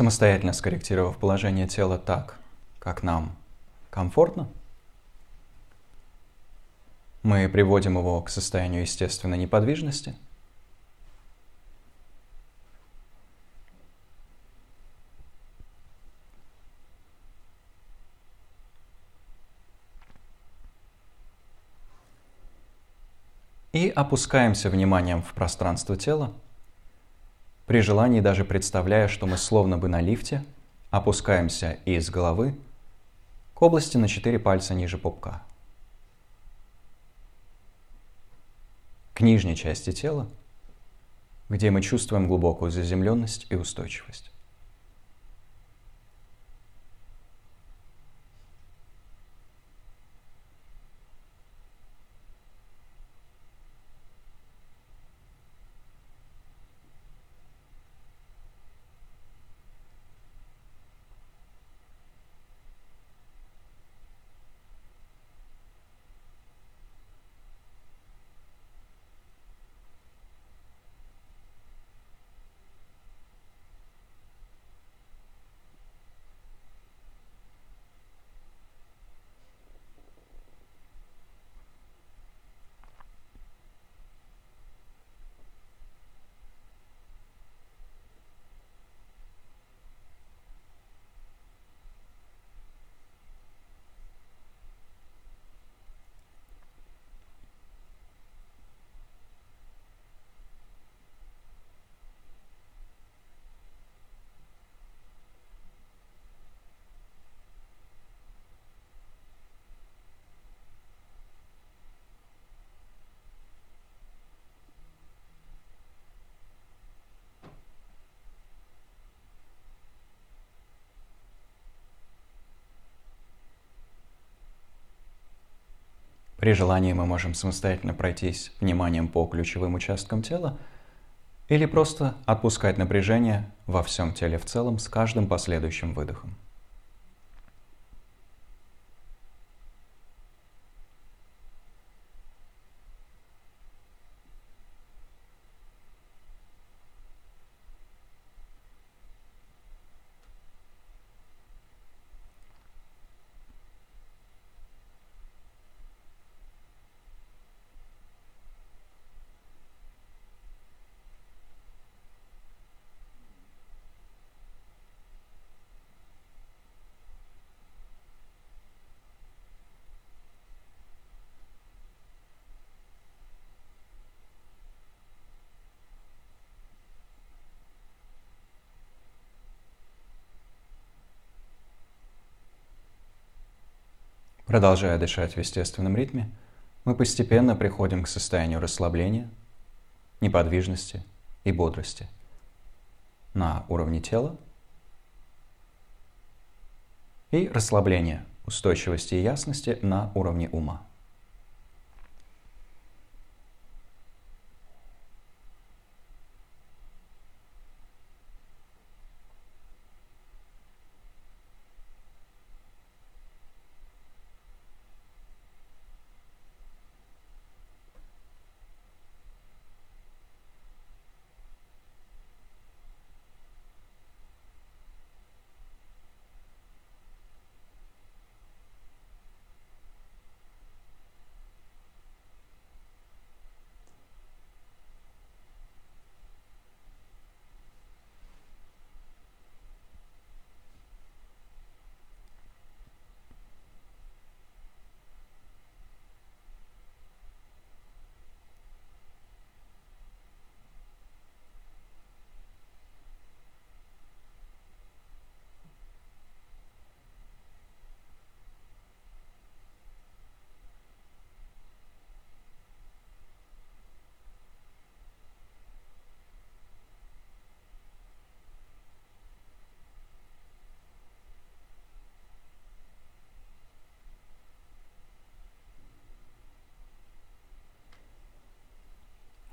самостоятельно скорректировав положение тела так, как нам комфортно, мы приводим его к состоянию естественной неподвижности. И опускаемся вниманием в пространство тела, при желании даже представляя, что мы словно бы на лифте опускаемся из головы к области на 4 пальца ниже пупка. К нижней части тела, где мы чувствуем глубокую заземленность и устойчивость. При желании мы можем самостоятельно пройтись вниманием по ключевым участкам тела или просто отпускать напряжение во всем теле в целом с каждым последующим выдохом. Продолжая дышать в естественном ритме, мы постепенно приходим к состоянию расслабления, неподвижности и бодрости на уровне тела и расслабления, устойчивости и ясности на уровне ума.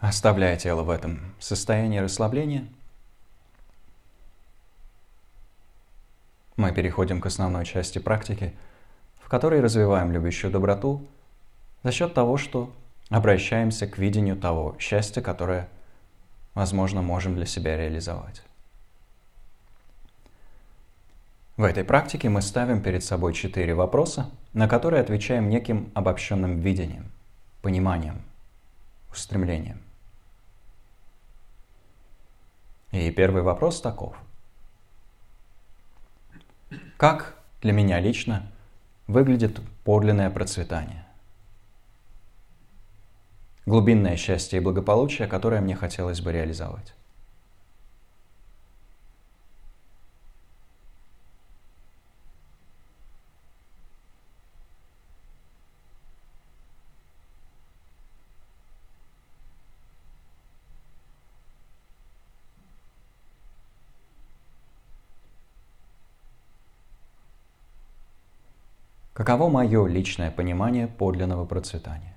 Оставляя тело в этом состоянии расслабления, мы переходим к основной части практики, в которой развиваем любящую доброту за счет того, что обращаемся к видению того счастья, которое, возможно, можем для себя реализовать. В этой практике мы ставим перед собой четыре вопроса, на которые отвечаем неким обобщенным видением, пониманием, устремлением. И первый вопрос таков. Как для меня лично выглядит подлинное процветание? Глубинное счастье и благополучие, которое мне хотелось бы реализовать. Каково мое личное понимание подлинного процветания?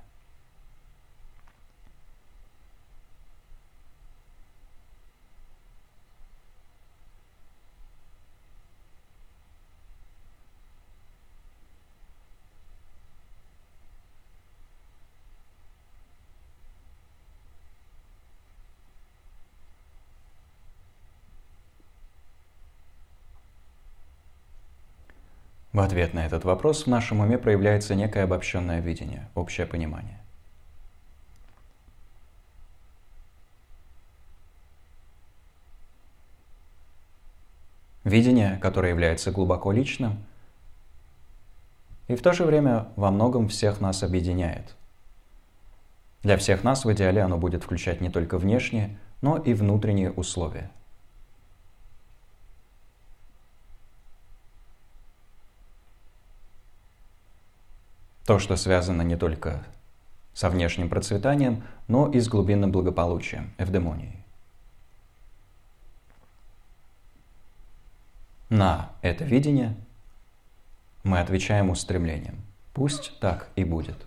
В ответ на этот вопрос в нашем уме проявляется некое обобщенное видение, общее понимание. Видение, которое является глубоко личным и в то же время во многом всех нас объединяет. Для всех нас в идеале оно будет включать не только внешние, но и внутренние условия – То, что связано не только со внешним процветанием, но и с глубинным благополучием, эвдемонией. На это видение мы отвечаем устремлением. Пусть так и будет.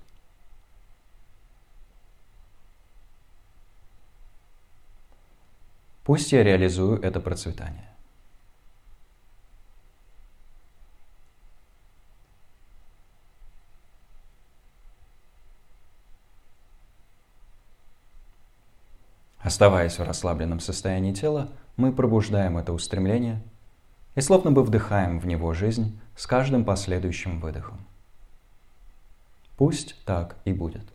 Пусть я реализую это процветание. Оставаясь в расслабленном состоянии тела, мы пробуждаем это устремление и словно бы вдыхаем в него жизнь с каждым последующим выдохом. Пусть так и будет.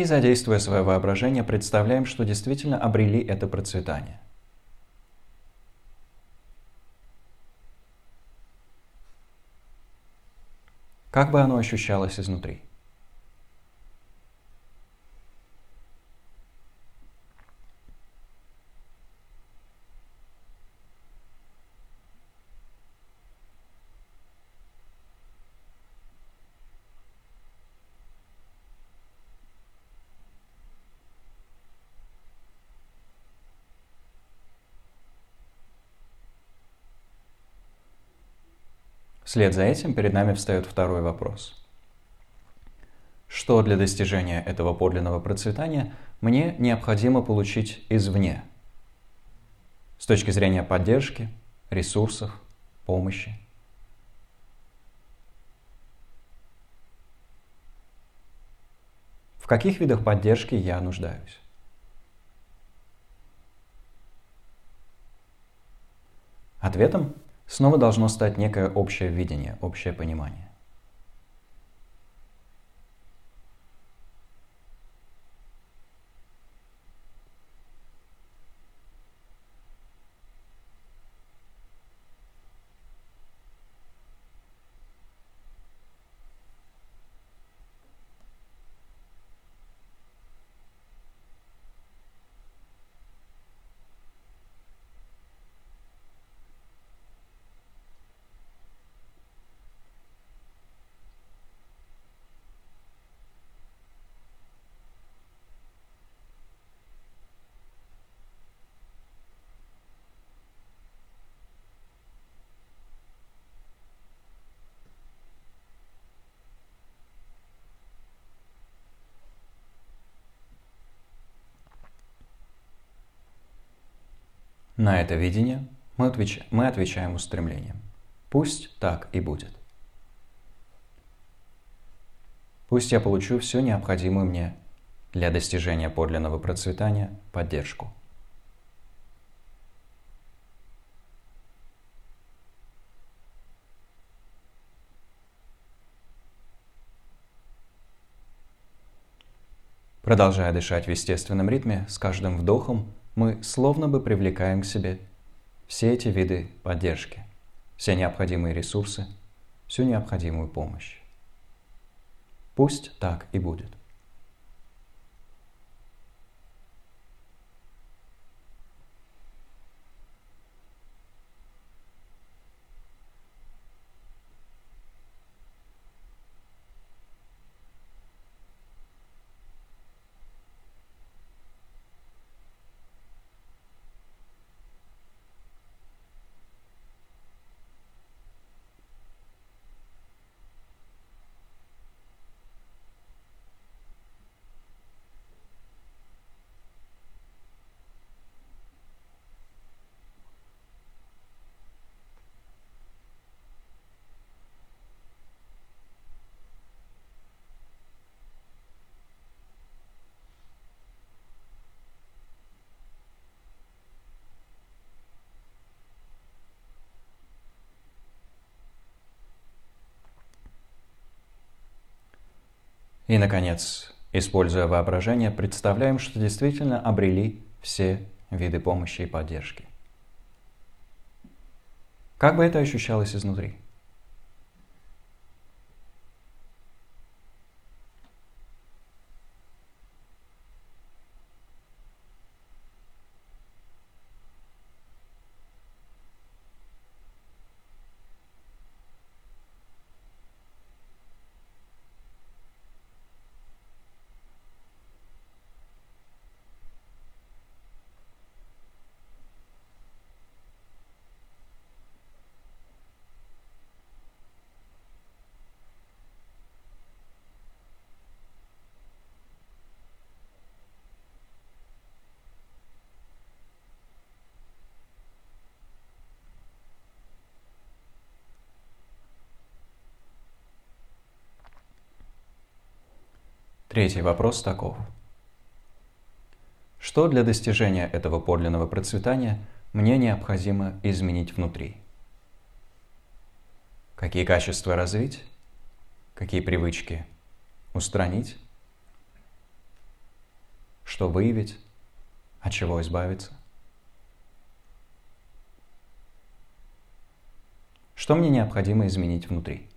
И, задействуя свое воображение, представляем, что действительно обрели это процветание. Как бы оно ощущалось изнутри? Вслед за этим перед нами встает второй вопрос. Что для достижения этого подлинного процветания мне необходимо получить извне? С точки зрения поддержки, ресурсов, помощи. В каких видах поддержки я нуждаюсь? Ответом снова должно стать некое общее видение, общее понимание. На это видение мы, отвеч... мы отвечаем устремлением. Пусть так и будет. Пусть я получу всю необходимую мне для достижения подлинного процветания поддержку. Продолжая дышать в естественном ритме, с каждым вдохом мы словно бы привлекаем к себе все эти виды поддержки, все необходимые ресурсы, всю необходимую помощь. Пусть так и будет. И, наконец, используя воображение, представляем, что действительно обрели все виды помощи и поддержки. Как бы это ощущалось изнутри? Третий вопрос таков. Что для достижения этого подлинного процветания мне необходимо изменить внутри? Какие качества развить? Какие привычки устранить? Что выявить? От чего избавиться? Что мне необходимо изменить внутри?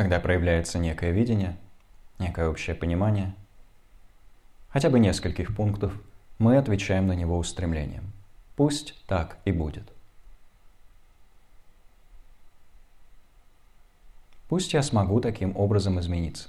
когда проявляется некое видение, некое общее понимание, хотя бы нескольких пунктов, мы отвечаем на него устремлением. Пусть так и будет. Пусть я смогу таким образом измениться.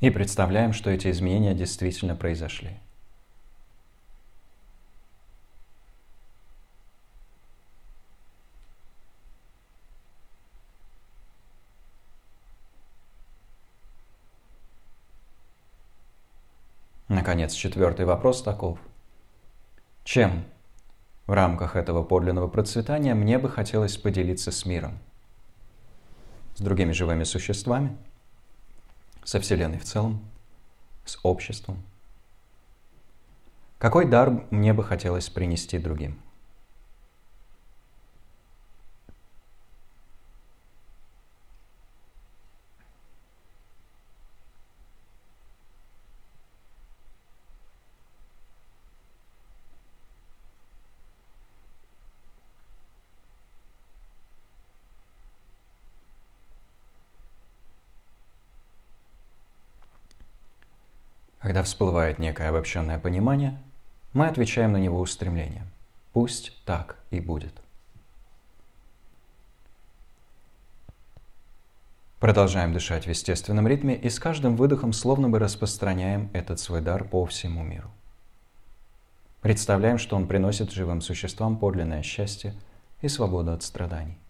И представляем, что эти изменения действительно произошли. Наконец, четвертый вопрос таков. Чем в рамках этого подлинного процветания мне бы хотелось поделиться с миром? С другими живыми существами – со Вселенной в целом, с обществом. Какой дар мне бы хотелось принести другим? Когда всплывает некое обобщенное понимание, мы отвечаем на него устремлением. Пусть так и будет. Продолжаем дышать в естественном ритме и с каждым выдохом словно бы распространяем этот свой дар по всему миру. Представляем, что он приносит живым существам подлинное счастье и свободу от страданий.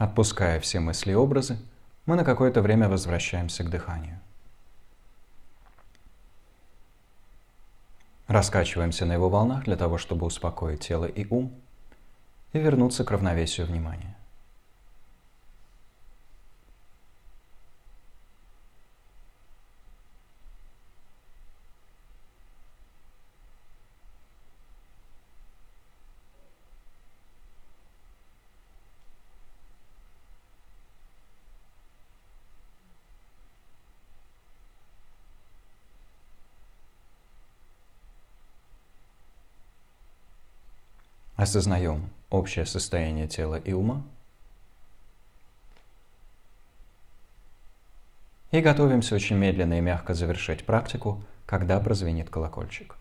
Отпуская все мысли и образы, мы на какое-то время возвращаемся к дыханию. Раскачиваемся на его волнах для того, чтобы успокоить тело и ум и вернуться к равновесию внимания. Осознаем общее состояние тела и ума. И готовимся очень медленно и мягко завершить практику, когда прозвенит колокольчик.